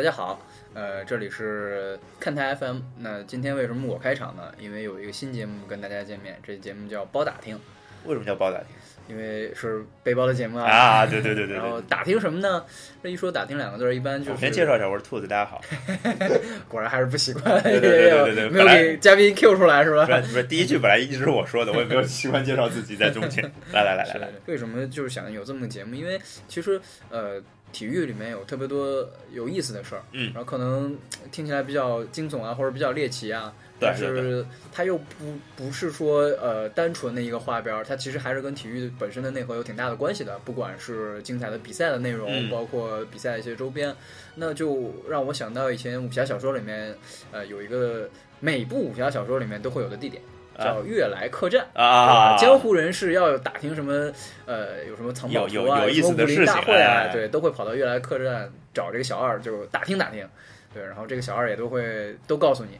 大家好，呃，这里是看台 FM。那今天为什么我开场呢？因为有一个新节目跟大家见面，这节目叫包打听，为什么叫包打听？因为是背包的节目啊。啊，对对对对然后。打听什么呢？这一说打听两个字儿，一般就我是先介绍一下，我是兔子，大家好。果然还是不习惯，对对对对对对没有给嘉宾 Q 出来是吧不？是不是，第一句本来一直是我说的，我也没有习惯介绍自己在中间。来来来来来，为什么就是想有这么个节目？因为其实呃，体育里面有特别多有意思的事儿，嗯。然后可能听起来比较惊悚啊，或者比较猎奇啊，但是它又不不是说呃单纯的一个花边儿，它其实还是跟体育本身的内核有挺大的关系的，不管是精彩的比赛的内容，嗯。包括比赛的一些周边，那就让我想到以前武侠小说里面，呃，有一个每部武侠小说里面都会有的地点。叫悦来客栈啊江湖人士要打听什么，呃，有什么藏宝图啊，有有有意思什么武林的事情大会啊，哎对，都会跑到悦来客栈找这个小二，就打听打听，对，然后这个小二也都会都告诉你，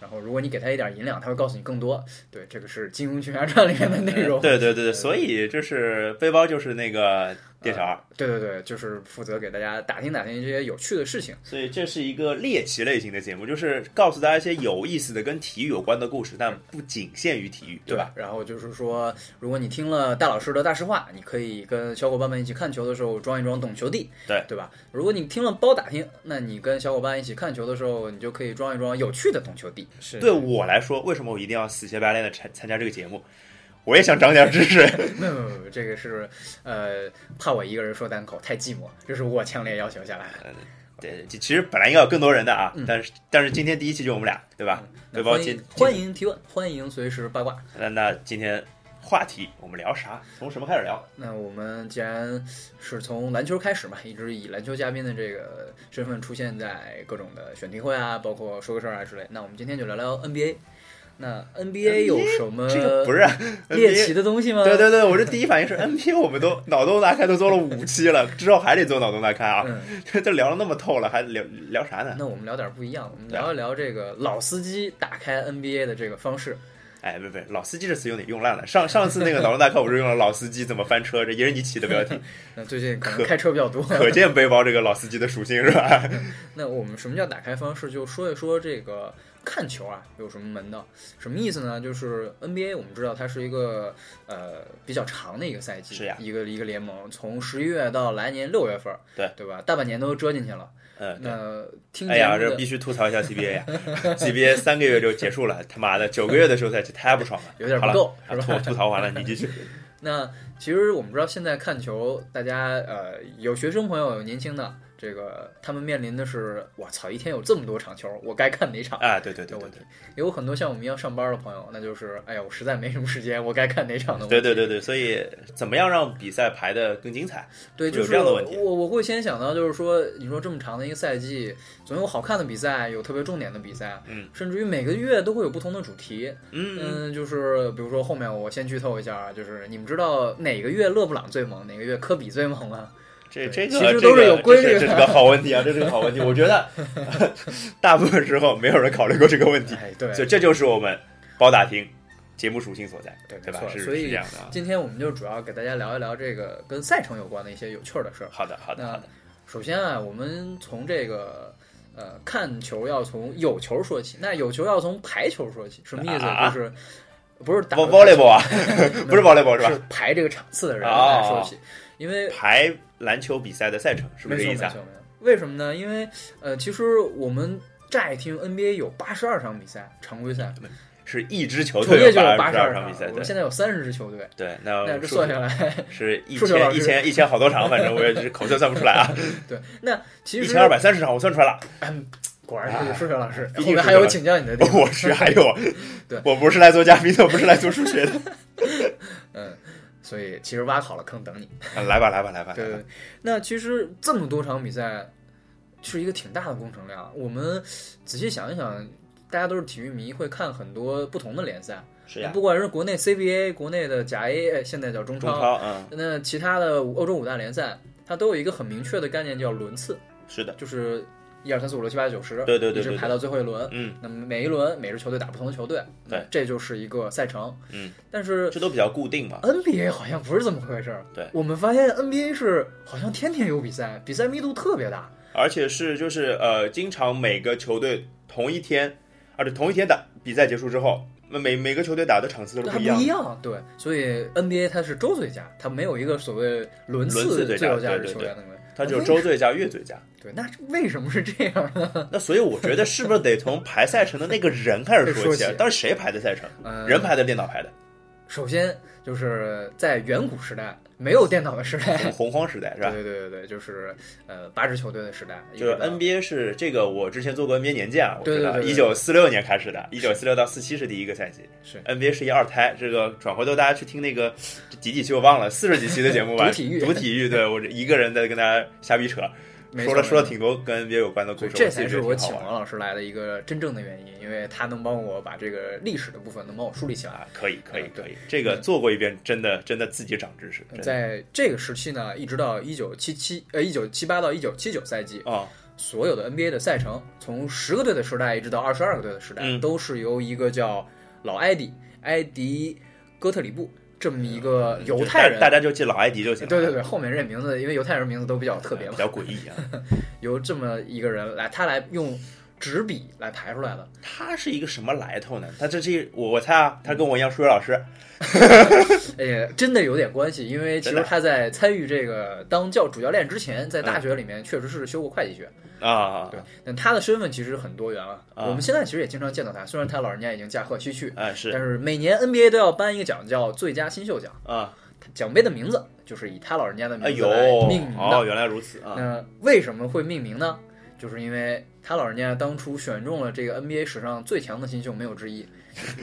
然后如果你给他一点银两，他会告诉你更多，对，这个是《金庸群侠传》里面的内容，对对对对，所以就是背包就是那个店小二，对对对，就是负责给大家打听打听这些有趣的事情，所以这是一个猎奇类型的节目，就是告诉大家一些有意思的跟体育有关的故事，但不仅限于体育，对吧？？然后就是说，如果你听了大老师的大实话，你可以跟小伙伴们一起看球的时候装一装懂球帝，对对吧？如果你听了包打听，那你跟小伙伴一起看球的时候，你就可以装一装有趣的懂球帝。是对我来说，为什么我一定要死乞白赖的参参加这个节目？我也想长点知识。没有没有没有，这个是呃，怕我一个人说单口太寂寞，这是我强烈要求下来的。对，其其实本来应该有更多人的啊，嗯但是但是今天第一期就我们俩，对吧？对欢迎提问，欢迎随时八卦。那那今天话题我们聊啥？从什么开始聊？那我们既然是从篮球开始嘛，一直以篮球嘉宾的这个身份出现在各种的选题会啊，包括说个事儿啊之类。那我们今天就聊聊 NBA。那 NBA 有什么这个不是猎奇的东西吗？对对对，我这第一反应是 NBA，我们都脑洞大开都做了五期了，之后还得做脑洞大开啊！嗯，这都聊了那么透了，还聊聊啥呢？那我们聊点不一样，我们聊一聊这个老司机打开 NBA 的这个方式。哎，不不，老司机这词有点用烂了。上上次那个脑洞大开，我是用了老司机怎么翻车，这也是你起的标题，那最近可能可开车比较多，可见背包这个老司机的属性是吧？那我们什么叫打开方式？就说一说这个看球啊有什么门道？什么意思呢？就是 NBA 我们知道它是一个呃比较长的一个赛季，是呀一个一个联盟，从十一月到来年六月份，对对吧？大半年都遮进去了。嗯，那听哎呀，这必须吐槽一下 CBA 呀！CBA 三个月就结束了，他妈的九个月的休赛期太不爽了。有点不够，啊是吧？吐吐槽完了，你继续。那其实我们知道，现在看球，大家呃有学生朋友，有年轻的，这个他们面临的是，我操，一天有这么多场球，我该看哪场？啊，对对对对有很多像我们一样上班的朋友，那就是，哎呀，我实在没什么时间，我该看哪场的问题？对对对对，所以怎么样让比赛排的更精彩？对，就是这样的问题我我会先想到，就是说，你说这么长的一个赛季，总有好看的比赛，有特别重点的比赛，嗯，甚至于每个月都会有不同的主题。嗯，嗯，就是比如说后面我先剧透一下啊，就是你们知道哪个月勒布朗最猛，哪个月科比最猛吗？这这个其实都是有规律的这是个好问题啊，这是个好问题。我觉得 大部分时候没有人考虑过这个问题，哎，对，所以这就是我们包打听节目属性所在，对对吧是所以是这样的啊。今天我们就主要给大家聊一聊这个跟赛程有关的一些有趣儿的事儿。好的，好的，好的。首先啊，我们从这个呃看球要从有球说起，那有球要从排球说起，什么意思？啊就是不是打 vo- volleyball 啊，不是 volleyball 是吧？是排这个场次的人哦来说起，因为排篮球比赛的赛程是不是这意思啊？为什么呢？因为呃，其实我们乍一听 NBA 有八十二场比赛，常规赛，是一支球球队就有八八十二场比赛，对我们现在有三十支球队，对，那那这算下来，是 一千一千一千好多场，反正我也是口算算不出来啊，对，那其实一千二百三十场我算出来了。嗯果然是数学老师，后面还有请教你的地方。我是，还有，对我不是来做嘉宾的，我不是来做数学的。嗯，所以其实挖好了坑等你。啊来吧，来吧，来吧，对对，那其实这么多场比赛是一个挺大的工程量。我们仔细想一想，大家都是体育迷，会看很多不同的联赛，是呀，不管是国内 CBA、国内的甲 A，现在叫中超，中超，嗯，那其他的欧洲五大联赛，它都有一个很明确的概念叫轮次，是的，就是一二三四五六七八九十，对对对对一直排到最后一轮。嗯，那么每一轮每支球队打不同的球队，对，这就是一个赛程。嗯，但是这都比较固定嘛。NBA 好像不是这么回事儿。对我们发现 NBA 是好像天天有比赛，比赛密度特别大。而且是就是呃，经常每个球队同一天，而且同一天打比赛结束之后，那每每个球队打的场次都是不不一样的。一样，对，所以 NBA 它是周最佳，它没有一个所谓轮轮次最佳最优价值球员的。它只有周最佳、月最佳。对，那为什么是这样呢？那所以我觉得是不是得从排赛程的那个人开始说起啊 说？起到底谁排的赛程？呃，人排的，电脑排的？首先就是在远古时代，没有电脑的时代，洪荒时代是吧？对对对对对，就是呃八支球队的时代，就是 NBA 是这个，我之前做过 NBA 年鉴啊，我知道，对对对对一九四六年开始的，一九四六到四七是第一个赛季。是 NBA 是一二胎，这个转回头大家去听那个几几期我忘了，四十几期的节目吧，读体育读体育，对我这一个人在跟大家瞎逼扯，说了说了挺多跟 NBA 有关的故对，事，这才是我请王老师来的一个真正的原因，因为他能帮我把这个历史的部分能帮我梳理起来。啊，可以可以可以，这个做过一遍，真的真的自己长知识，在这个时期呢，一直到一九七七呃一九七八到一九七九赛季，啊，所有的 NBA 的赛程，从十个队的时代一直到二十二个队的时代，嗯。都是由一个叫老埃迪埃迪哥特里布这么一个犹太人，大大家就记老埃迪就行，对对对，后面这名字因为犹太人名字都比较特别嘛比，较诡异啊。由这么一个人来，他来用纸笔来排出来的。他是一个什么来头呢？他这是我我猜啊，他跟我一样数学老师，哎，真的有点关系，因为其实他在参与这个当教主教练之前，在大学里面确实是修过会计学，啊，对，但他的身份其实很多元了。啊我们现在其实也经常见到他，虽然他老人家已经驾鹤西去，哎是但是每年 NBA 都要颁一个奖叫最佳新秀奖，啊，奖杯的名字就是以他老人家的名字来命名的。哦，原来如此啊，那为什么会命名呢？就是因为他老人家当初选中了这个 NBA 史上最强的新秀，没有之一。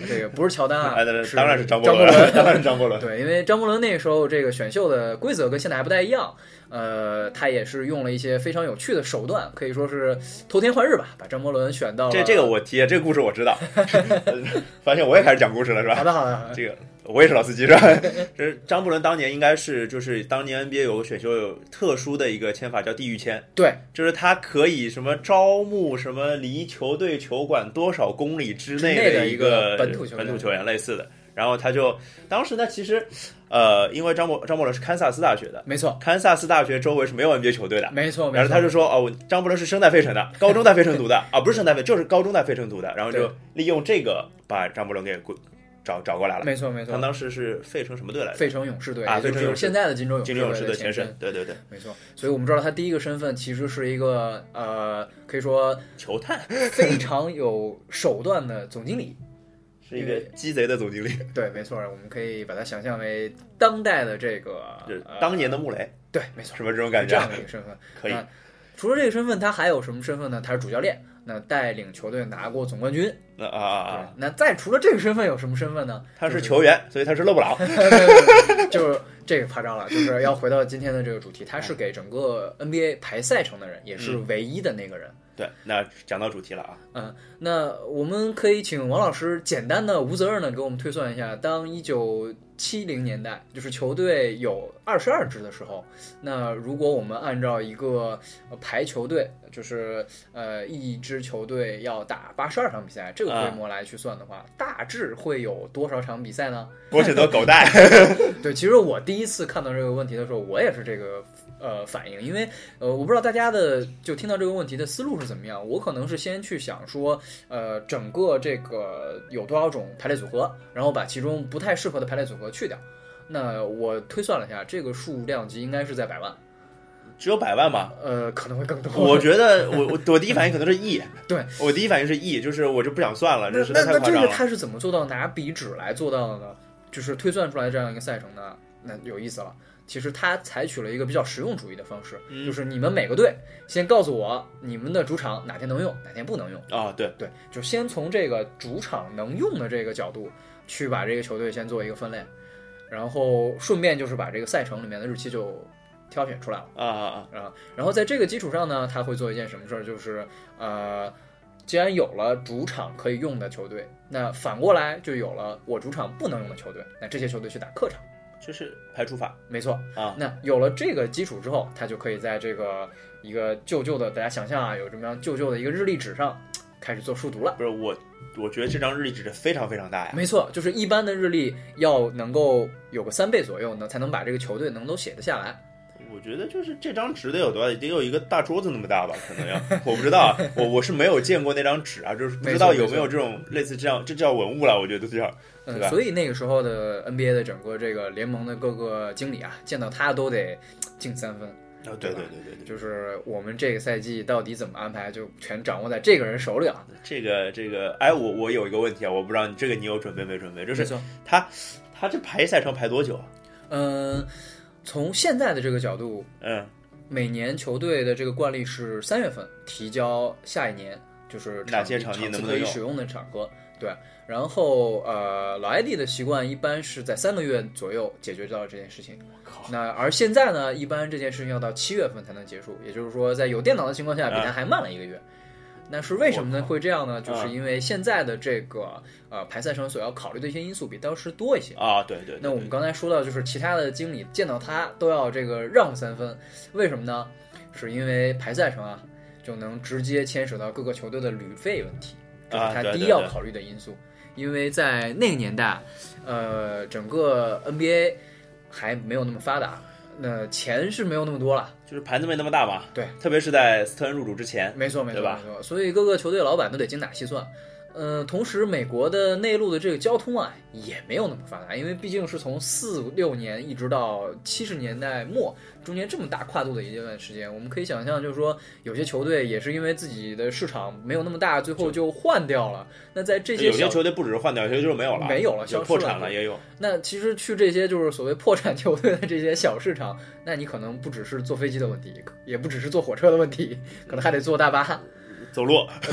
这个不是乔丹啊，当然是张伯伦，当然是张伯伦，对，因为张伯伦那个时候这个选秀的规则跟现在还不太一样，呃，他也是用了一些非常有趣的手段，可以说是偷天换日吧，把张伯伦选到了。这这个我提，这个故事我知道，发现我也开始讲故事了是吧？好的好的，好的这个我也是老司机是吧？这是张伯伦当年应该是就是当年 NBA 有个选秀有特殊的一个签法叫地域签，对，就是他可以什么招募什么离球队球馆多少公里之内的一一个本土球员本土球员类似的。然后他就当时呢，其实呃，因为张伯张伯伦是堪萨斯大学的，没错，堪萨斯大学周围是没有 NBA 球队的。没错，没然后。他就说哦，张伯伦是生在费城的，高中在费城读的 啊，不是生在费，就是高中在费城读的，然后就利用这个把张伯伦给过找找过来了。没错没错，他当时是费城什么队来着？费城勇士队啊就是费城勇士现在的金州勇金州勇士的的前身身，。对对对，没错，所以我们知道他第一个身份其实是一个呃，可以说球探非常有手段的总经理。是一个鸡贼的总经理，对，没错，我们可以把它想象为当代的这个就是呃当年的穆雷，对，没错，是不是这种感觉这觉？样的一个身份。可以那除了这个身份，他还有什么身份呢？他是主教练，那带领球队拿过总冠军。那啊啊啊！那再除了这个身份，有什么身份呢？他是球员，所以他是勒布朗。就是这个夸张了，就是要回到今天的这个主题，他是给整个 NBA 排赛程的人，也是唯一的那个人。对，那讲到主题了啊，嗯，那我们可以请王老师简单的无责任的给我们推算一下，当一九七零年代就是球队有二十二支的时候，那如果我们按照一个呃排球队，就是呃一支球队要打八十二场比赛这个规模来去算的话，大致会有多少场比赛呢？我选择狗带。对，其实我第一次看到这个问题的时候，我也是这个呃反应，因为呃我不知道大家的就听到这个问题的思路是怎么样。我可能是先去想说，呃，整个这个有多少种排列组合，然后把其中不太适合的排列组合去掉。那我推算了一下，这个数量级应该是在百万，只有百万吧？呃，可能会更多。我觉得我我我第一反应可能是 E，对我第一反应是 E，就是我就不想算了，那这实在那那这个太夸张了。他是怎么做到拿笔纸来做到的呢？就是推算出来这样一个赛程呢？那有意思了。其实他采取了一个比较实用主义的方式，嗯就是你们每个队先告诉我你们的主场哪天能用，哪天不能用。啊，对，对，就先从这个主场能用的这个角度去把这个球队先做一个分类，然后顺便就是把这个赛程里面的日期就挑选出来了。啊啊啊，啊，然后在这个基础上呢，他会做一件什么事儿？就是呃，既然有了主场可以用的球队，那反过来就有了我主场不能用的球队，那这些球队去打客场，就是排除法没错。啊，那有了这个基础之后，他就可以在这个一个旧旧的，大家想象啊，有这么样旧旧的一个日历纸上开始做数独了。不是我，我觉得这张日历纸非常非常大呀。没错，就是一般的日历要能够有个三倍左右呢，才能把这个球队能都写得下来。我觉得就是这张纸得有多大，得有一个大桌子那么大吧？可能要，我不知道啊，我我是没有见过那张纸啊，就是不知道有没有这种类似这样，这叫文物了，我觉得这叫。嗯，所以那个时候的 NBA 的整个这个联盟的各个经理啊，见到他都得敬三分。啊，对对对对，就是我们这个赛季到底怎么安排，就全掌握在这个人手里了。这个这个，哎，我我有一个问题啊，我不知道你这个你有准备没准备？就是他他这排赛程排多久啊？嗯，从现在的这个角度，嗯，每年球队的这个惯例是三月份提交下一年就是哪些场地能不能使用的场合，对。然后呃，老艾迪的习惯一般是在三个月左右解决掉这件事情。那而现在呢，一般这件事情要到七月份才能结束，也就是说，在有电脑的情况下，比他还慢了一个月。那是为什么呢？会这样呢？就是因为现在的这个呃排赛程所要考虑的一些因素比当时多一些啊。对对。那我们刚才说到，就是其他的经理见到他都要这个让三分，为什么呢？是因为排赛程啊，就能直接牵扯到各个球队的旅费问题，这是他第一要考虑的因素。因为在那个年代，呃，整个 NBA 还没有那么发达，那钱是没有那么多了，就是盘子没那么大嘛。对，特别是在斯特恩入主之前，没错，没错，对吧？没错。所以各个球队老板都得精打细算。嗯，同时美国的内陆的这个交通啊，也没有那么发达，因为毕竟是从四六年一直到七十年代末，中间这么大跨度的一段时间，我们可以想象，就是说有些球队也是因为自己的市场没有那么大，最后就换掉了。那在这些有些球队不只是换掉，有些就是没有了，没有了，破产了也有。那其实去这些就是所谓破产球队的这些小市场，那你可能不只是坐飞机的问题，也不只是坐火车的问题，可能还得坐大巴。走路，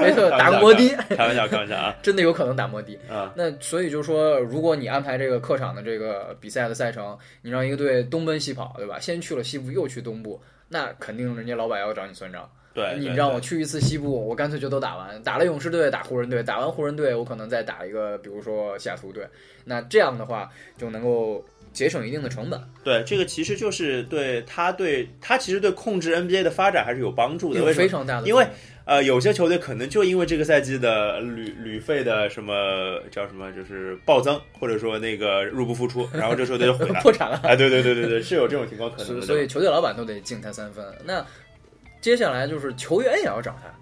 没错，打个摩的，开玩笑，开玩笑啊！真的有可能打摩的啊。那所以就是说，如果你安排这个客场的这个比赛的赛程，你让一个队东奔西跑，对吧？先去了西部，又去东部，那肯定人家老板要找你算账。对，你让我去一次西部，我干脆就都打完，打了勇士队，打湖人队，打完湖人队，我可能再打一个，比如说西雅图队。那这样的话，就能够。节省一定的成本，对这个其实就是对他对他其实对控制 NBA 的发展还是有帮助的，有非常大的。因为呃，有些球队可能就因为这个赛季的旅旅费的什么叫什么，就是暴增，或者说那个入不敷出，然后这球队就毁了，破产了。哎，对对对对对，是有这种情况可能。所以球队老板都得敬他三分。那接下来就是球员也要找他。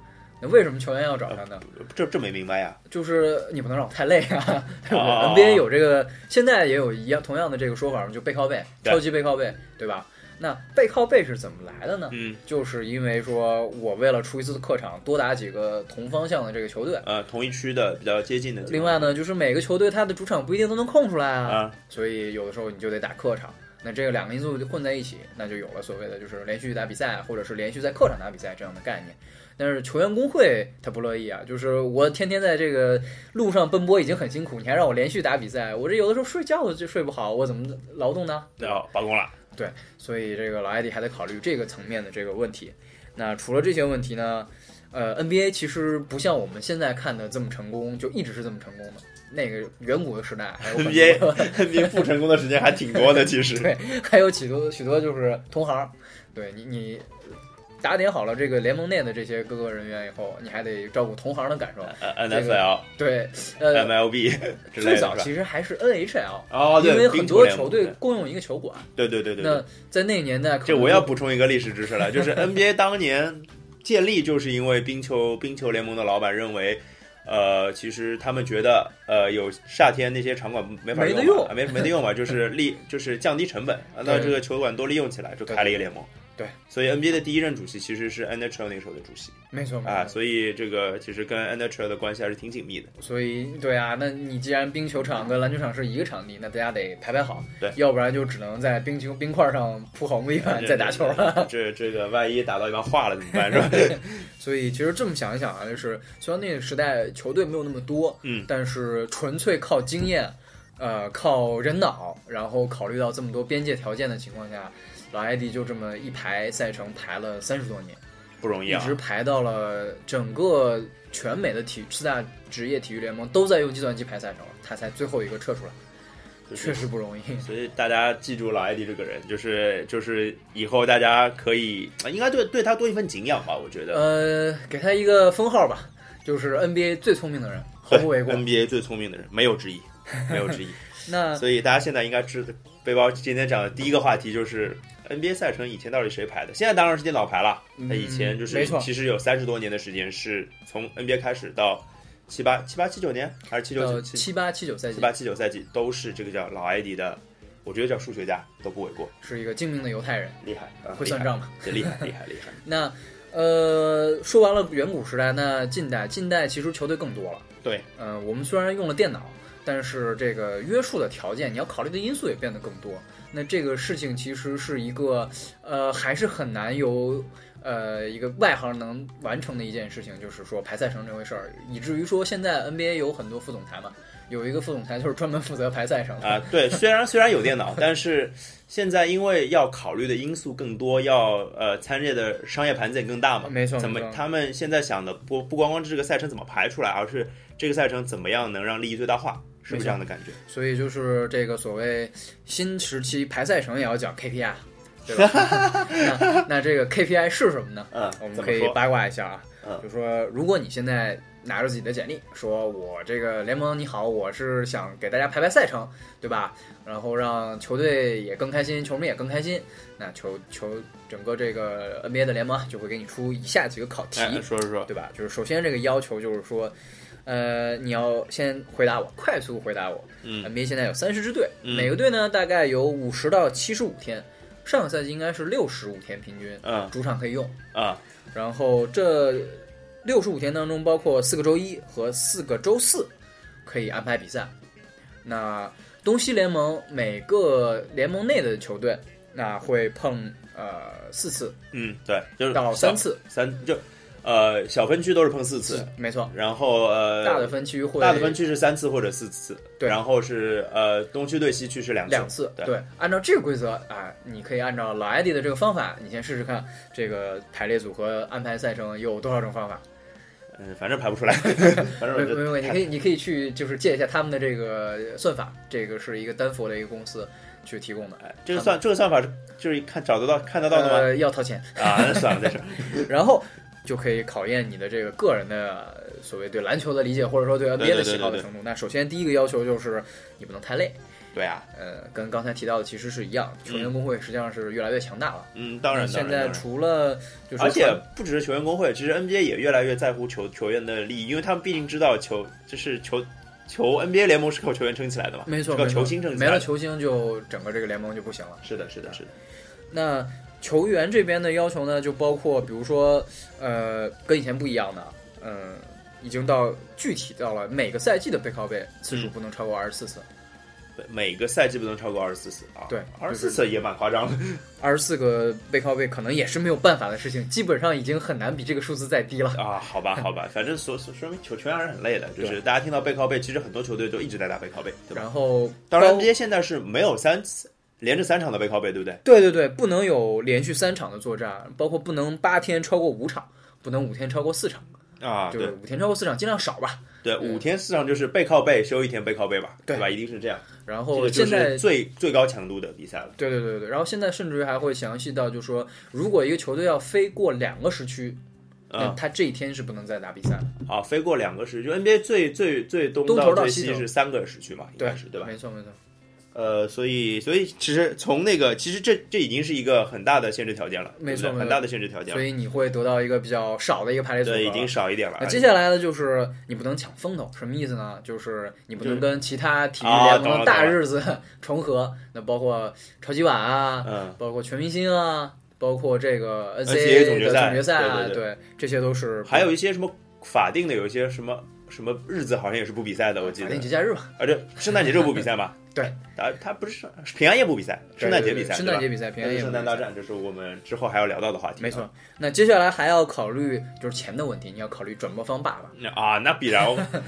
那为什么球员要找他呢？这这没明白呀。就是你不能让我太累啊。NBA 有这个，现在也有一样同样的这个说法嘛，就背靠背，超级背靠背，对吧？那背靠背是怎么来的呢？嗯，就是因为说我为了出一次客场，多打几个同方向的这个球队，呃，同一区的比较接近的。另外呢，就是每个球队他的主场不一定都能空出来啊，所以有的时候你就得打客场。那这个两个因素就混在一起，那就有了所谓的就是连续打比赛，或者是连续在客场打比赛这样的概念。但是球员工会他不乐意啊，就是我天天在这个路上奔波已经很辛苦，你还让我连续打比赛，我这有的时候睡觉就睡不好，我怎么劳动呢？要罢工了。对，所以这个老艾迪还得考虑这个层面的这个问题。那除了这些问题呢？呃，NBA 其实不像我们现在看的这么成功，就一直是这么成功的。那个远古的时代，NBA NBA 不成功的时间还挺多的，其实。对，还有许多许多就是同行，对你你。打点好了这个联盟内的这些各个人员以后，你还得照顾同行的感受。NFL 对，呃，MLB 最早其实还是 NHL 哦，因为很多球队共用一个球馆。对对对对。那在那个年代，这我要补充一个历史知识了，就是 NBA 当年建立就是因为冰球冰球联盟的老板认为，呃，其实他们觉得呃有夏天那些场馆没法用，没没得用嘛，就是利就是降低成本，那这个球馆多利用起来，就开了一个联盟。对，所以 NBA 的第一任主席其实是 NHL 那时候的主席，没错啊，所以这个其实跟 NHL 的关系还是挺紧密的。所以，对啊，那你既然冰球场跟篮球场是一个场地，那大家得排排好，对，要不然就只能在冰球冰块上铺好木板再打球了。这这个万一打到一半化了怎么办？是吧？所以其实这么想一想啊，就是虽然那个时代球队没有那么多，嗯，但是纯粹靠经验，呃，靠人脑，然后考虑到这么多边界条件的情况下。老艾迪就这么一排赛程排了三十多年，不容易啊！一直排到了整个全美的体四大职业体育联盟都在用计算机排赛程了，他才最后一个撤出来，确实不容易。所以大家记住老艾迪这个人，就是就是以后大家可以应该对对他多一份敬仰吧？我觉得，呃，给他一个封号吧，就是 NBA 最聪明的人，毫不为过。NBA 最聪明的人，没有之一，没有之一。那所以大家现在应该知，背包今天讲的第一个话题就是。NBA 赛程以前到底谁排的？现在当然是电脑排了。那以前就是嗯没错其实有三十多年的时间是从 NBA 开始到七八七八七九年还是七九呃七七八七九赛季七八七九赛季都是这个叫老艾迪的，我觉得叫数学家都不为过，是一个精明的犹太人，厉害，啊会算账嘛？厉害，厉害，厉害。那呃，说完了远古时代，那近代近代其实球队更多了。对，呃，我们虽然用了电脑，但是这个约束的条件，你要考虑的因素也变得更多。那这个事情其实是一个呃，还是很难由呃一个外行能完成的一件事情，就是说排赛程这回事儿，以至于说现在 NBA 有很多副总裁嘛，有一个副总裁就是专门负责排赛程的 啊、对，虽然虽然有电脑，但是现在因为要考虑的因素更多，要呃参列的商业盘子也更大嘛。没错怎么他们现在想的不不光光是这个赛程怎么排出来，而是这个赛程怎么样能让利益最大化，是不是这样的感觉？所以就是这个所谓新时期排赛程也要讲 KPI，对吧？那那这个 KPI 是什么呢？嗯我，们？可以八卦一下啊，嗯就说如果你现在拿着自己的简历，说我这个联盟你好，我是想给大家排排赛程，对吧？然后让球队也更开心，球迷也更开心，那球球整个这个 NBA 的联盟啊就会给你出以下几个考题，哎，说说说，对吧？就是首先这个要求就是说，呃，你要先回答我，快速回答我。嗯 NBA 现在有三十支队，嗯每个队呢大概有五十到七十五天，上个赛季应该是六十五天平均，嗯主场可以用。啊然后这六十五天当中，包括四个周一和四个周四可以安排比赛。那东西联盟每个联盟内的球队，那会碰呃四次嗯，对，就是到三次，三就呃小分区都是碰四次，没错。然后呃大的分区会大的分区是三次或者四次，对。然后是呃东区对西区是两次，两次，对。按照这个规则啊，你可以按照老艾迪的这个方法，你先试试看，这个排列组合安排赛程有多少种方法？嗯，反正排不出来，反正没没没，你可以你可以去就是借一下他们的这个算法，这个是一个丹佛的一个公司去提供的，哎这个算这个算法是就是看找得到看得到的吗？呃，要掏钱，啊，那算了，再说。然后就可以考验你的这个个人的呃所谓对篮球的理解，或者说对 NBA 的喜好的程度。那首先第一个要求就是你不能太累，对啊，呃，跟刚才提到的其实是一样，球员工会实际上是越来越强大了。嗯，当然，当现。在除了就是而且不只是球员工会，其实 NBA 也越来越在乎球球员的利益，因为他们毕竟知道球就是球球 NBA 联盟是靠球员撑起来的嘛，没错，靠球星撑起来。没了球星就整个这个联盟就不行了。是的，是的，是的。那球员这边的要求呢，就包括比如说，呃，跟以前不一样的，嗯、已经到具体到了每个赛季的背靠背次数嗯不能超过二十四次，对每个赛季不能超过二十四次啊。对二十四次也蛮夸张的。二十四个背靠背可能也是没有办法的事情，基本上已经很难比这个数字再低了。啊，好吧，好吧，反正说说说明球球员还是很累的，就是大家听到背靠背，其实很多球队都一直在打背靠背，对吧？然后当然高，NBA 现在是没有三次连着三场的背靠背，对不对？对对对，不能有连续三场的作战，包括不能八天超过五场，不能五天超过四场，啊，对就是五天超过四场尽量少吧。对，五天四场就是背靠背休一天背靠背吧，对吧？一定是这样，然后现在是最最高强度的比赛了。对对对对，然后现在甚至于还会详细到，就是说，如果一个球队要飞过两个时区，那嗯，他这一天是不能再打比赛了。啊，飞过两个时区，NBA 最最最东到最西是三个时区嘛，应对该是对吧？没错没错。呃，所以所以其实从那个，其实这这已经是一个很大的限制条件了，没错对对很大的限制条件了，所以你会得到一个比较少的一个排列组合。对，已经少一点了。那接下来呢，就是你不能抢风头，什么意思呢？就是你不能跟其他体育啊联盟的大日子 重合。那包括超级碗啊，嗯，包括全明星啊，包括这个 NCAA 的总决赛总决赛啊，对对这些都是还有一些什么法定的，有一些什么什么日子好像也是不比赛的，我记得法定。节假日吧，啊，这圣诞节就不比赛嘛？对，啊，他不是圣平安夜不比赛，圣诞节比赛，圣诞节比赛，平安夜圣诞大战，这是我们之后还要聊到的话题。没错，那接下来还要考虑就是钱的问题，你要考虑转播方爸爸。啊，那必然，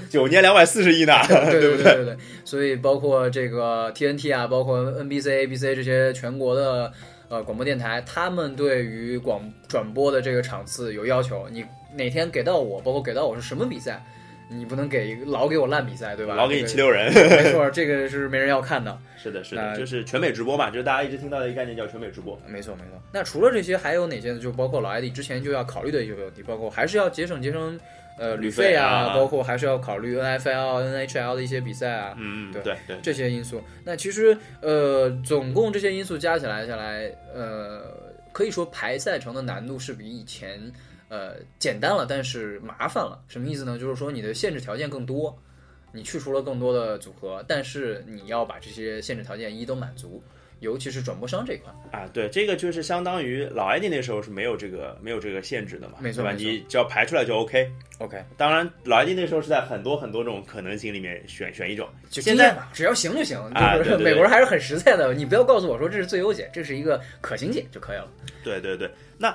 九年两百四十亿呢，对对对对对，所以包括这个 TNT 啊，包括 NBC、ABC 这些全国的呃广播电台，他们对于广转播的这个场次有要求，你哪天给到我，包括给到我是什么比赛，你不能给老给我烂比赛，对吧？老给你这个七六人。没错，这个是没人要看的。是的，是的，就是全美直播嘛，就是大家一直听到的一个概念叫全美直播。没错没错。那除了这些，还有哪些呢？就包括老艾迪之前就要考虑的一些问题，包括还是要节省节省呃旅旅费啊，啊包括还是要考虑 NFL、NHL 的一些比赛啊。嗯，对对对，这些因素，那其实呃，总共这些因素加起来下来，呃，可以说排赛程的难度是比以前呃简单了，但是麻烦了。什么意思呢？就是说你的限制条件更多，你去除了更多的组合，但是你要把这些限制条件一一都满足，尤其是转播商这一块。啊，对，这个就是相当于老 ID 那时候是没有这个没有这个限制的嘛？没错吧你只要排出来就 OK。OK，当然，老 ID 那时候是在很多很多种可能性里面选选一种。就现在嘛，只要行就行。啊就是对对对 美国人还是很实在的，你不要告诉我说这是最优解，这是一个可行解就可以了。对对对，那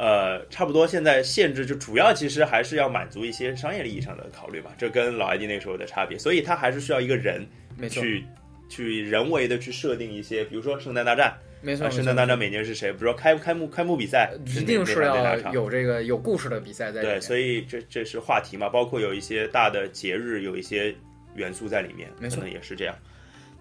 呃，差不多现在限制就主要其实还是要满足一些商业利益上的考虑吧，这跟老 ID 那时候的差别，所以它还是需要一个人，去去人为的去设定一些，比如说圣诞大战，没错，圣诞大战每年是谁？比如说开开幕开幕比赛一定是要有这个有故事的比赛在里对，所以这这是话题嘛，包括有一些大的节日，有一些元素在里面，没错可能也是这样。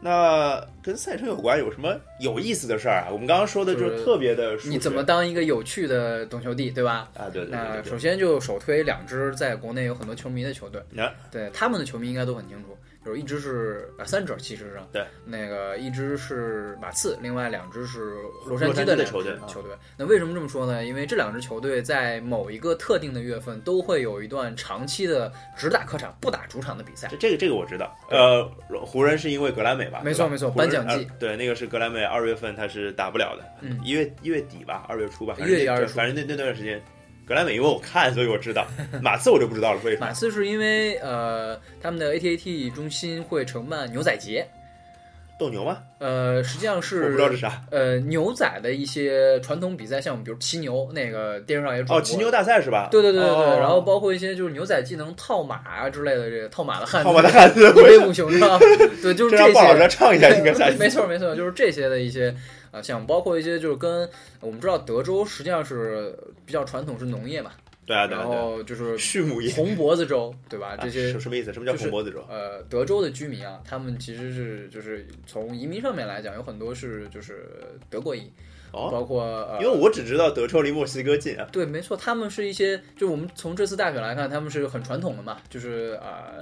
那跟赛车有关有什么有意思的事儿啊？我们刚刚说的就是特别的，你怎么当一个有趣的懂球帝，对吧？啊？对对对对对那首先就首推两支在国内有很多球迷的球队，啊对他们的球迷应该都很清楚，就是一支是啊三支其实是对，那个一支是马刺，另外两支是洛洛杉矶的球队球队。那为什么这么说呢？因为这两支球队在某一个特定的月份都会有一段长期的只打客场不打主场的比赛这。这个这个我知道。呃，湖人是因为格莱美吧？没错没错颁奖季呃对，那个是格莱美二月份他是打不了的，嗯一月一月底吧，二月初吧，一月底反正那二月初反正那那段时间，格莱美因为我看，所以我知道。马刺我就不知道了，为什么马？刺是因为呃他们的 ATAT 中心会承办牛仔节，斗牛吗？呃实际上是我是不知道是啥。呃牛仔的一些传统比赛项目，比如骑牛，那个电视上也转播哦，骑牛大赛是吧？对对对对对，哦然后包括一些就是牛仔技能套马啊之类的，这个套马的汉子，套马的汉字，威武雄壮？对，就是这些让鲍老师些。唱一下应该赛没错没错，就是这些的一些啊像，包括一些就是跟我们知道德州实际上是比较传统是农业嘛，对啊对啊然后就是畜牧业红脖子州对吧？啊这些什什么意思？什么叫红脖子州？呃，德州的居民啊，他们其实是就是从移民上面来讲，有很多是就是德国裔，哦，包括呃因为我只知道德州离墨西哥近啊。对，没错，他们是一些，就我们从这次大选来看，他们是很传统的嘛，就是啊、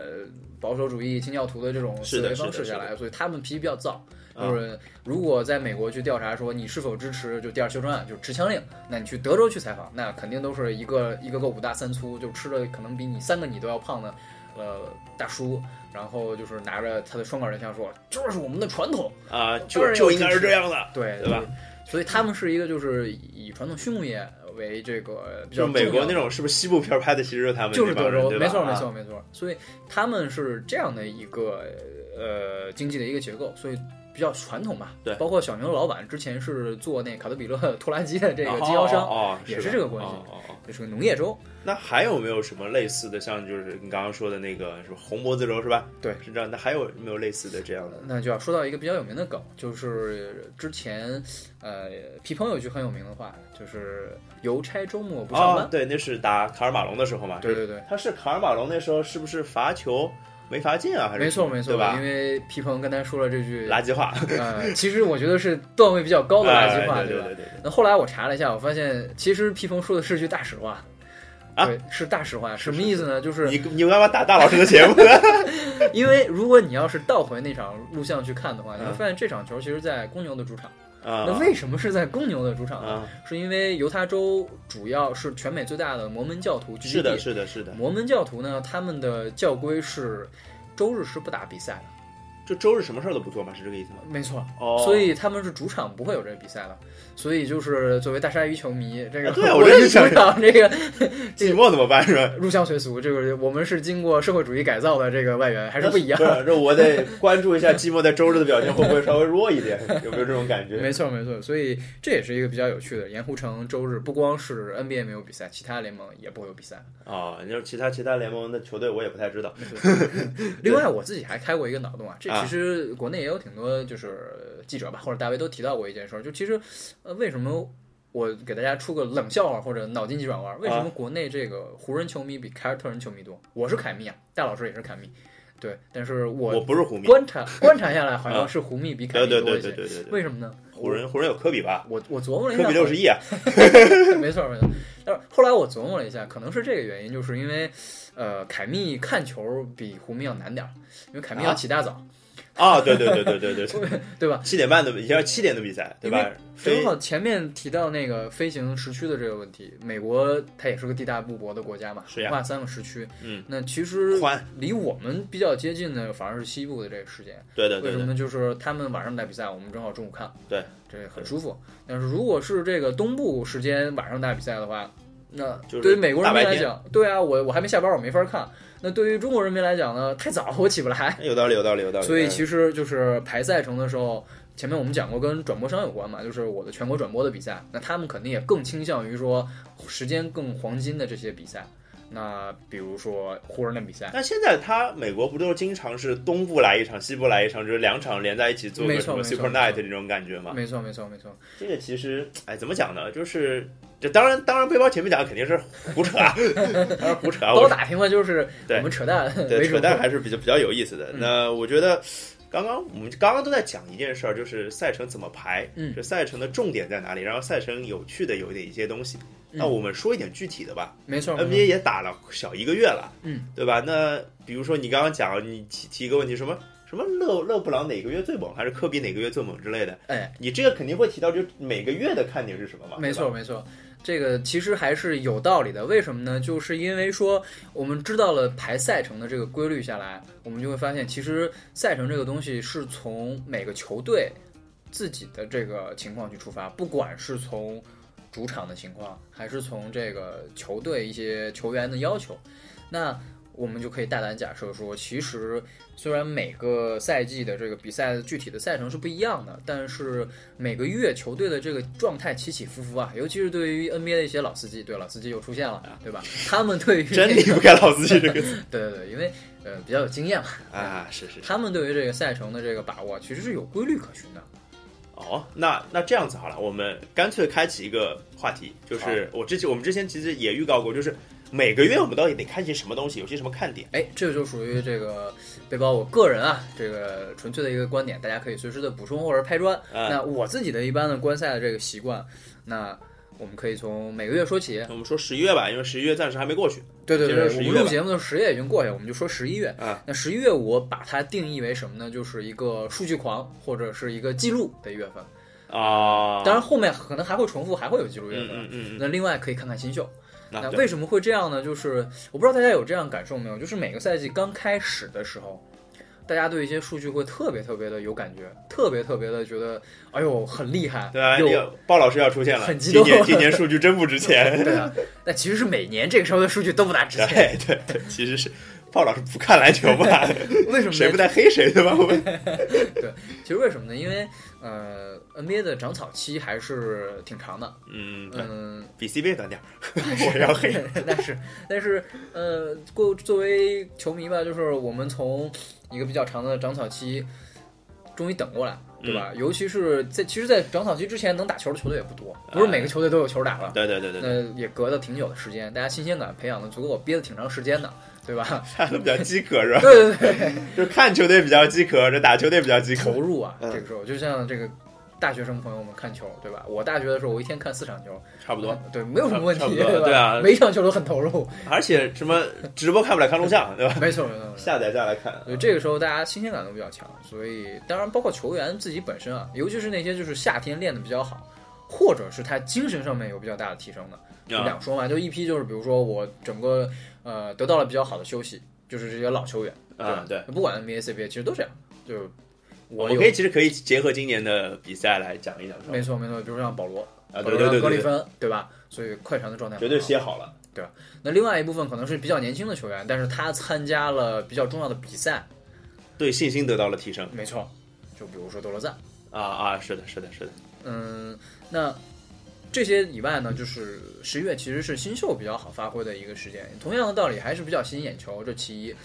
保守主义、清教徒的这种思维方式下来，所以他们脾气比较躁。啊就是如果在美国去调查说你是否支持就第二修正案，就是持枪令，那你去德州去采访，那肯定都是一个一个个五大三粗，就吃的可能比你三个你都要胖的呃大叔，然后就是拿着他的双管人枪说这是我们的传统，啊，就就应该是这样的。对对吧？所以他们是一个就是以传统畜牧业为这个比较就美国那种是不是西部片儿拍的，其实是他们就是德州，没错没啊错没错。所以他们是这样的一个呃经济的一个结构，所以比较传统吧。对包括小牛老板之前是做那卡德彼勒 拖拉机的这个经销商，哦哦，也是这个关系哦哦哦这是个农业州。那还有没有什么类似的，像就是你刚刚说的那个什么红脖子州是吧？对，是这样。那还有没有类似的这样的？那就要说到一个比较有名的梗，就是之前呃皮蓬有一句很有名的话，就是邮差周末不上班。哦，对，那是打卡尔马龙的时候嘛。对对对。他是卡尔马龙那时候是不是罚球没法进啊？还是没错没错，吧因？为皮蓬跟他说了这句，垃圾话，呃，其实我觉得是段位比较高的垃圾话，吧？哎对对对对。那后来我查了一下，我发现其实皮蓬说的是句大实话，啊对，是大实话。什么意思呢？就是你你干嘛打大老师的节目？因为如果你要是倒回那场录像去看的话，你会嗯发现这场球其实在公牛的主场。啊那为什么是在公牛的主场呢？啊，是因为犹他州主要是全美最大的摩门教徒聚集地。是的，是的，是的。摩门教徒呢，他们的教规是周日是不打比赛的。就周日什么事儿都不做吗，是这个意思吗？没错，哦，所以他们是主场不会有这个比赛的，所以就是作为大鲨鱼球迷，这个啊对啊我是主我真是想场这个 寂寞怎么办是吧？入乡随俗，这个我们是经过社会主义改造的这个外援，还是不一样这我得 关注一下寂寞在周日的表现会不会稍微弱一点，有没有这种感觉？没错没错，所以这也是一个比较有趣的。盐湖城周日不光是 NBA 没有比赛，其他联盟也不会有比赛。啊，你说其他其他联盟的球队我也不太知道。另外，我自己还开过一个脑洞啊，这啊其实国内也有挺多就是记者吧或者大 V 都提到过一件事儿，就其实呃为什么我给大家出个冷笑话或者脑筋急转弯，为什么国内这个湖人球迷比凯尔特人球迷多？我是凯迷啊，戴老师也是凯迷，对，但是我我不是湖迷，观察观察下来，好像是湖迷比凯对对迷多一些。对对对对对，为什么呢？湖人湖人有科比吧？我我琢磨了一下，科比六十亿啊，没错没错。但是后来我琢磨了一下，可能是这个原因，就是因为，呃，凯密看球比湖迷要难点儿，因为凯密要啊起大早，啊，对对对对对对 对，对吧？七点半的也要七点的比赛，对吧？正好前面提到那个飞行时区的这个问题，美国它也是个地大物博的国家嘛，是呀划三个时区。嗯，那其实，离我们比较接近的反而是西部的这个时间。对对对对，为什么呢？就是他们晚上打比赛，我们正好中午看，对，这很舒服。但是如果是这个东部时间晚上打比赛的话，那对于美国人民来讲，对啊，我我还没下班，我没法看。那对于中国人民来讲呢，太早，我起不来。有道理有道理有道理。所以其实就是排赛程的时候，前面我们讲过跟转播商有关嘛，就是我的全国转播的比赛，那他们肯定也更倾向于说时间更黄金的这些比赛。那比如说湖人的比赛，那现在他美国不都经常是东部来一场，西部来一场，就是两场连在一起做个什么没错没错 Super 没 Night 错这种感觉嘛？没错没错没错，这个其实，哎，怎么讲呢？就是这当然当然，背包前面讲的肯定是胡扯啊，当然胡扯啊，我包打听了就是对我们扯淡对扯淡还是比较比较有意思的。嗯那我觉得。刚刚我们刚刚都在讲一件事儿，就是赛程怎么排，嗯这赛程的重点在哪里，然后赛程有趣的有点一些东西。嗯那我们说一点具体的吧。没错 NBA 也打了小一个月了，嗯，对吧？那比如说你刚刚讲，你提提一个问题，什么什么勒勒布朗哪个月最猛，还是科比哪个月最猛之类的，哎，你这个肯定会提到，就每个月的看点是什么嘛？没错没错，这个其实还是有道理的。为什么呢？就是因为说我们知道了排赛程的这个规律下来，我们就会发现，其实赛程这个东西是从每个球队自己的这个情况去出发，不管是从主场的情况，还是从这个球队一些球员的要求，那我们就可以大胆假设说，其实虽然每个赛季的这个比赛的具体的赛程是不一样的，但是每个月球队的这个状态起起伏伏啊，尤其是对于 NBA 的一些老司机，对老司机又出现了，对吧？他们对于 真离不开老司机这个词 对对对，因为呃比较有经验嘛，啊！是是是。他们对于这个赛程的这个把握其实是有规律可循的。哦，那那这样子好了，我们干脆开启一个话题，就是我之前我们之前其实也预告过，就是每个月我们到底得看些什么东西，有些什么看点。哎，这个就属于这个背包我个人啊，这个纯粹的一个观点，大家可以随时的补充或者拍砖。嗯那我自己的一般的观赛的这个习惯，那我们可以从每个月说起。我们说十一月吧，因为十一月暂时还没过去。对对对，接着11月吧我们录节目的十月已经过去了，我们就说十一月。啊，那十一月我把它定义为什么呢？就是一个数据狂或者是一个记录的月份。啊，当然后面可能还会重复，还会有记录月嗯份。嗯嗯嗯，那另外可以看看新秀。那为什么会这样呢？就是我不知道大家有这样感受没有？就是每个赛季刚开始的时候，大家对一些数据会特别特别的有感觉，特别特别的觉得，哎呦很厉害，对啊，有那个鲍老师要出现了，很激动今年今 年数据真不值钱。对啊。但其实是每年这个时候的数据都不大值钱，对对对，其实是鲍老师不看篮球吧，为什么呢？谁不带黑谁对吧？我们 其实为什么呢？因为呃，NBA 的长草期还是挺长的，嗯，嗯，比 CBA 短点儿，我要黑。但是但是呃，过作为球迷吧，就是我们从一个比较长的长草期，终于等过来，对吧？尤其是在其实，在长草期之前能打球的球队也不多，不是每个球队都有球打了。对对对对对，那也隔了挺久的时间，大家新鲜感培养的足够，憋了挺长时间的，对吧？大家都比较饥渴是吧？对对对，就是看球队比较饥渴，这打球队比较饥渴。投入啊，嗯这个时候就像这个大学生朋友们看球，对吧？我大学的时候，我一天看四场球，差不多。对，没有什么问题，对吧？对啊每一场球都很投入，而且什么直播看不了，看录像，对吧？没错没错。下载下来看。所以这个时候大家新鲜感都比较强，所以当然包括球员自己本身啊，尤其是那些就是夏天练的比较好，或者是他精神上面有比较大的提升的，两说嘛，就一批就是比如说我整个呃得到了比较好的休息，就是这些老球员啊，对，不管 NBA、CBA 其实都这样，就我我可以其实可以结合今年的比赛来讲一讲，没错没错，比如说像保罗啊，对对对格里芬对吧？所以快船的状态绝对很好了，对吧。那另外一部分可能是比较年轻的球员，但是他参加了比较重要的比赛，对信心得到了提升没错，就比如说德罗赞。啊啊，是的，是的，是的，嗯，那这些以外呢，就是十一月其实是新秀比较好发挥的一个时间。同样的道理，还是比较吸引眼球，这其一。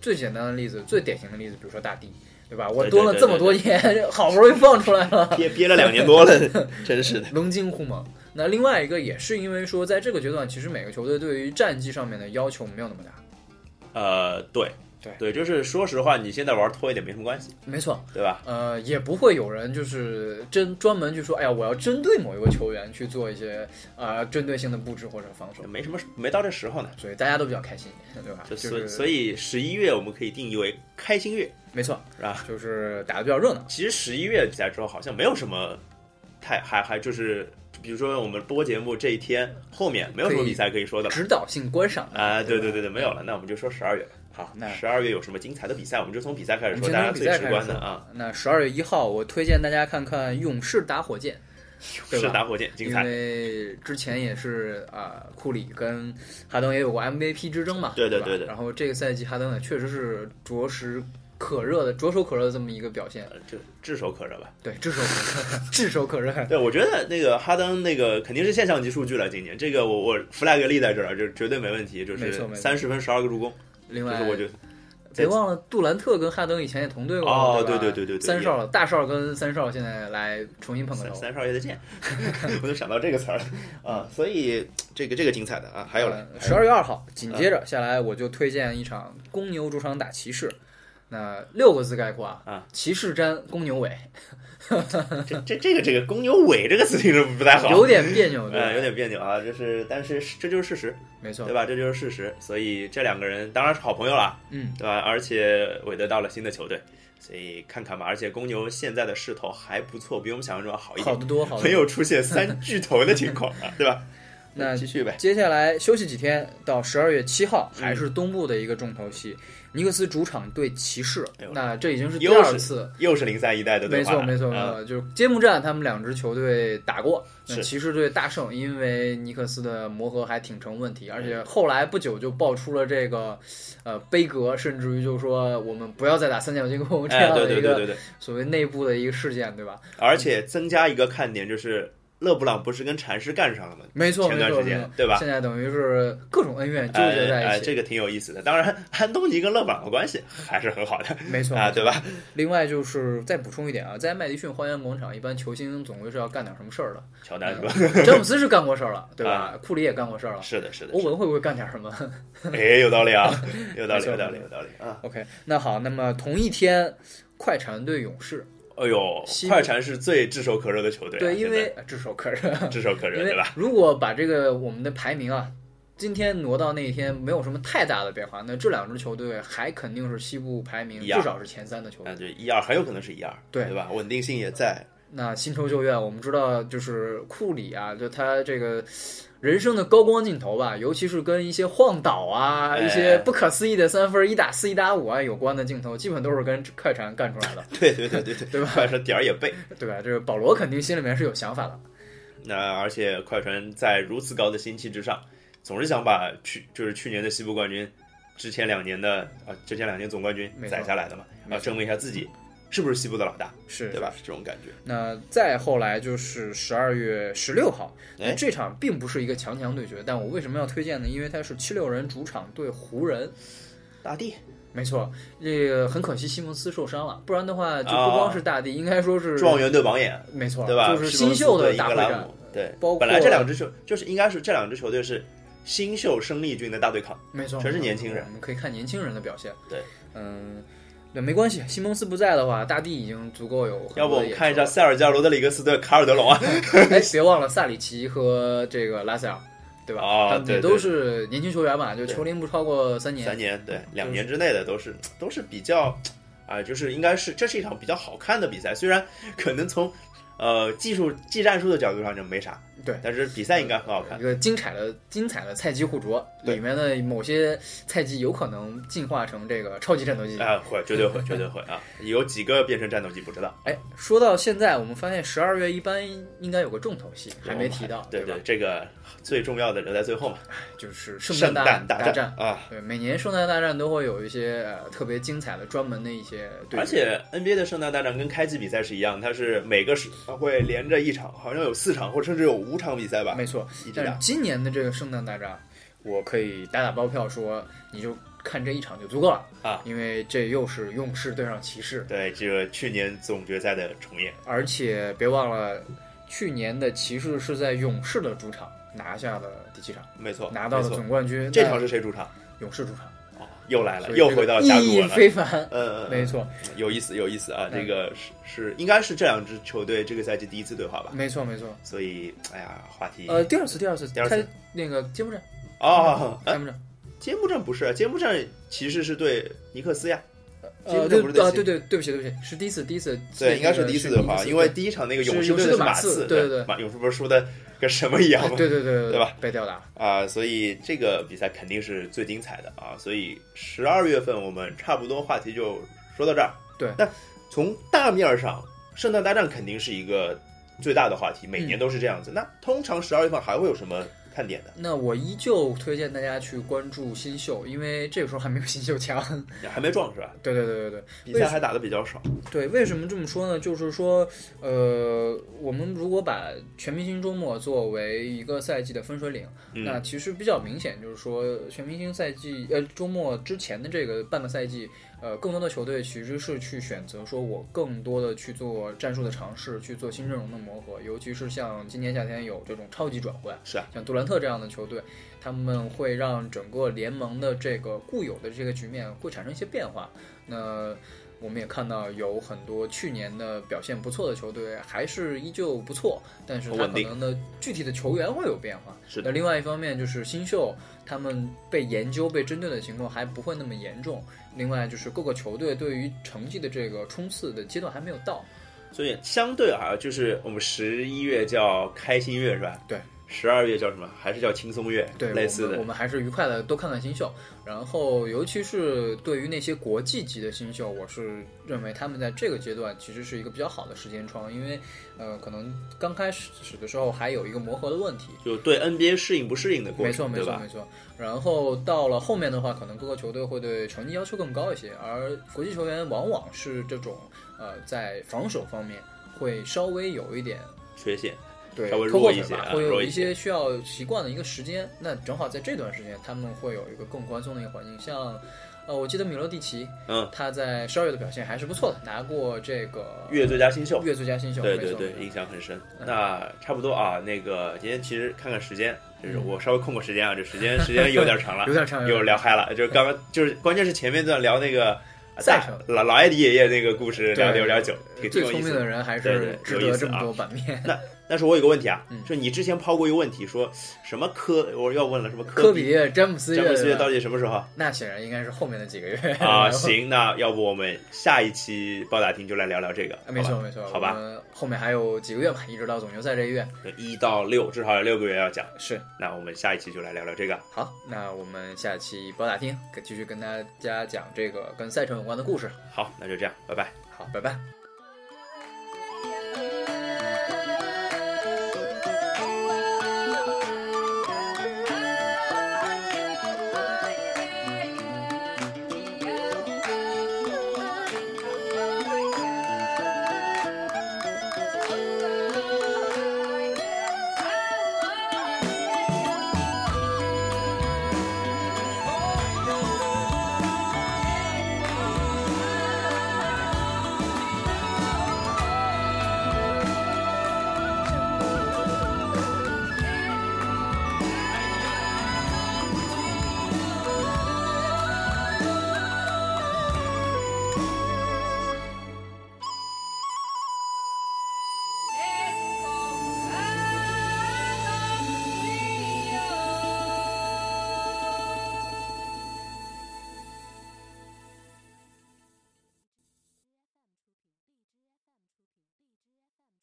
最简单的例子，最典型的例子，比如说大帝，对吧？我蹲了这么多年，好不容易放出来了，憋憋了两年多了，真是的。龙精虎猛。那另外一个也是因为说，在这个阶段，其实每个球队对于战绩上面的要求没有那么大。呃，对对对，就是说实话，你现在玩拖一点没什么关系，没错，对吧？呃，也不会有人就是针专门去说，哎呀，我要针对某一个球员去做一些呃针对性的布置或者防守，没什么，没到这时候呢。所以大家都比较开心，对吧？就所以就是所以十一月我们可以定义为开心月，没错，是吧？就是打的比较热闹。其实十一月比赛之后好像没有什么太还还就是，比如说我们播节目这一天后面没有什么比赛可以说的指导性观赏的啊，对对对对，没有了。那我们就说十二月，好，那十二月有什么精彩的比赛，我们就从比赛开始说，大家最直观的啊，。那十二月一号，我推荐大家看看勇士打火箭，对吧是打火箭精彩因，为之前也是啊、库里跟哈登也有过 MVP 之争嘛，对吧对对然后这个赛季哈登也确实是着实可热的、着手可热的这么一个表现，呃就炙手可热吧。对，炙手可热，炙手可热。对，我觉得那个哈登那个肯定是现象级数据了，今年这个我我 flag 立在这儿，就绝对没问题，就是三十分十二个助攻，另外就是，我就别忘了杜兰特跟哈登以前也同队过，哦对对对对对对三少大少跟三少现在来重新碰个头。三三少爷再见，我就想到这个词儿了啊，所以这个这个精彩的啊，还有呢十二月二号，紧接着下来我就推荐一场公牛主场打骑士。那六个字概括啊，啊骑士詹公牛尾，这这这个这个公牛尾这个词听着不太好，有点别扭，对吧呃有点别扭啊，就是但是这就是事实，没错对，吧？这就是事实，所以这两个人当然是好朋友了，嗯，对吧？而且韦德到了新的球队，所以看看吧。而且公牛现在的势头还不错，比我们想象中要好一点，好得多，好得多。没有出现三巨头的情况啊，对吧？那继续呗，接下来休息几天，到十二月七号嗯还是东部的一个重头戏，尼克斯主场对骑士。那这已经是第二次，又是零三一代的对话，没错没错，没啊错，就是揭幕战，他们两支球队打过，那骑士队大胜，因为尼克斯的磨合还挺成问题，而且后来不久就爆出了这个呃杯格，甚至于就是说我们不要再打三角进攻这样的一个所谓内部的一个事件，对吧？而且增加一个看点就是勒布朗不是跟禅师干上了吗？没错，前段时没错，对吧？现在等于是各种恩怨纠结在哎哎，一起，这个挺有意思的。当然，安东尼跟勒布朗的关系还是很好的没错啊，对吧？另外就是再补充一点啊，在麦迪逊花园广场，一般球星总归是要干点什么事儿的。乔丹是吧？詹姆斯是干过事儿了，对吧啊？库里也干过事儿了。是的，是的。欧文会不会干点什么哎，有道理啊，有道理，有道理，有道理啊！？OK，那好，那么同一天，快船对勇士，哎呦西，快船是最炙手可热的球队啊，对，因为呃 炙手可热，炙手可热，对吧？如果把这个我们的排名啊，今天挪到那一天，没有什么太大的变化，那这两支球队还肯定是西部排名至少是前三的球队啊，。就一二，很有可能是一二，对对吧？稳定性也在，那新仇旧怨，我们知道就是库里啊，就他这个人生的高光镜头吧，尤其是跟一些晃倒啊、哎一些不可思议的三分一打四、一打五啊有关的镜头，基本都是跟快船干出来的，对对对对对，对吧快船点儿也背。对吧？这个保罗肯定心里面是有想法的。那而且快船在如此高的心气之上，总是想把去就是去年的西部冠军，之前两年的啊之前两年总冠军没错宰下来的嘛，要证明一下自己是不是西部的老大，是对吧？？是这种感觉。那再后来就是十二月十六号，那哎这场并不是一个强强对决，但我为什么要推荐呢？因为它是七六人主场对湖人。大地没错，这个很可惜西蒙斯受伤了，不然的话就不光是大帝，应该说是状元对榜眼，没错，对吧？就是新秀的对大会战对，包括本来这两支球就是应该是这两支球队是新秀生力军的大对抗，没错，全是年轻人我们可以看年轻人的表现。对，嗯，那没关系，西蒙斯不在的话，大帝已经足够有要不我们看一下塞尔加罗德里格斯对卡尔德隆啊？了，哎，别忘了萨里奇和这个拉塞尔，对吧？哦他们也对对都是年轻球员嘛，就球龄不超过三年。三年，对，两年之内的都是都是比较，啊、就是应该是这是一场比较好看的比赛，虽然可能从呃技术技战术的角度上就没啥，对但是比赛应该很好看一。个精彩的精彩的菜鸡互啄，里面的某些菜鸡有可能进化成这个超级战斗机。啊，会，绝对会，绝对会啊！有几个变成战斗机不知道，哎，说到现在，我们发现十二月一般应该有个重头戏，还没提到，吧对对，？这个最重要的留在最后嘛，就是圣圣诞大战。啊！对，每年圣诞大战都会有一些呃特别精彩的专门的一些对，而且 NBA 的圣诞大战跟开季比赛是一样，它是每个时会连着一场，好像有四场或甚至有五场比赛吧，没错。但是今年的这个圣诞大战，我可以打打包票说，你就看这一场就足够了啊，因为这又是勇士对上骑士，对，这个去年总决赛的重演，而且别忘了。去年的骑士是在勇士的主场拿下了第七场，没错，拿到了总冠军。这场是谁主场？勇士主场，哦，又来了，又回到峡意义谷了。非凡。嗯，嗯没，错，嗯有意思，有意思啊！嗯这个是是应该是这两支球队这个赛季第一次对话吧？没错，没错。所以，哎呀，话题呃，第二次，第二次，第二次那个揭幕战，哦，哎揭幕战。揭幕战不是，揭幕战其实是对尼克斯呀。呃，对对啊，对对，对不起，对不起，是第一次，第一次，对，应该是第一次对话，因为第一场那个勇士队勇士的马刺，对对对马勇士不是输的跟什么一样吗？对对对 对吧？被吊打，啊，所以这个比赛肯定是最精彩的啊！所以十二月份我们差不多话题就说到这儿。对那从大面上，圣诞大战肯定是一个最大的话题，每年都是这样子。那通常十二月份还会有什么看点的？那我依旧推荐大家去关注新秀，因为这个时候还没有新秀强。还没撞是吧？对对对对对比赛还打的比较少。对，为什么这么说呢？就是说，呃，我们如果把全明星周末作为一个赛季的分水岭，嗯那其实比较明显，就是说全明星赛季呃周末之前的这个半个赛季，呃，更多的球队其实是去选择说我更多的去做战术的尝试，去做新阵容的磨合，尤其是像今年夏天有这种超级转会，是啊，像杜兰特这样的球队，他们会让整个联盟的这个固有的这个局面会产生一些变化。那我们也看到有很多去年的表现不错的球队还是依旧不错，但是他可能的具体的球员会有变化。是的，那另外一方面就是新秀他们被研究、被针对的情况还不会那么严重。另外就是各个球队对于成绩的这个冲刺的阶段还没有到。所以相对啊，就是我们十一月叫开心月是吧？对。十二月叫什么？还是叫轻松月？对，类似的我们我。们还是愉快的多看看新秀，然后尤其是对于那些国际级的新秀，我是认为他们在这个阶段其实是一个比较好的时间窗，因为呃，可能刚开始的时候还有一个磨合的问题。就对 NBA 适应不适应的过没错，程，没错，对吧？没错。然后到了后面的话，可能各个球队会对成绩要求更高一些，而国际球员往往是这种呃，在防守方面会稍微有一点缺陷。对，稍微弱一些会有一些需要习惯的一个时间。那正好在这段时间，他们会有一个更宽松的一个环境。像，呃，我记得米罗蒂奇，嗯，他在十二月的表现还是不错的，拿过这个月最佳新秀。月最佳新秀。对对对，印象很深。嗯那差不多啊，那个今天其实看看时间，就是嗯我稍微空个时间啊，这时间时间有点长了 有，点长，有又聊嗨了。就是刚刚就是关键是前面段聊那个赛程老老艾迪爷爷那个故事聊的有点久，挺有意思最。聪明的人还是值得这么多版面。但是我有个问题啊嗯，就你之前抛过一个问题，说什么科我要问了什么科比比、詹姆斯詹姆斯到底什么时候那显然应该是后面的几个月啊？行，那要不我们下一期包打听就来聊聊这个，没错没错，好吧后面还有几个月吧，一直到总决赛这一月。一到六至少有六个月要讲。是，那我们下一期就来聊聊这个。好，那我们下期包打听，继续跟大家讲这个跟赛程有关的故事。好，那就这样，拜拜。好，拜拜。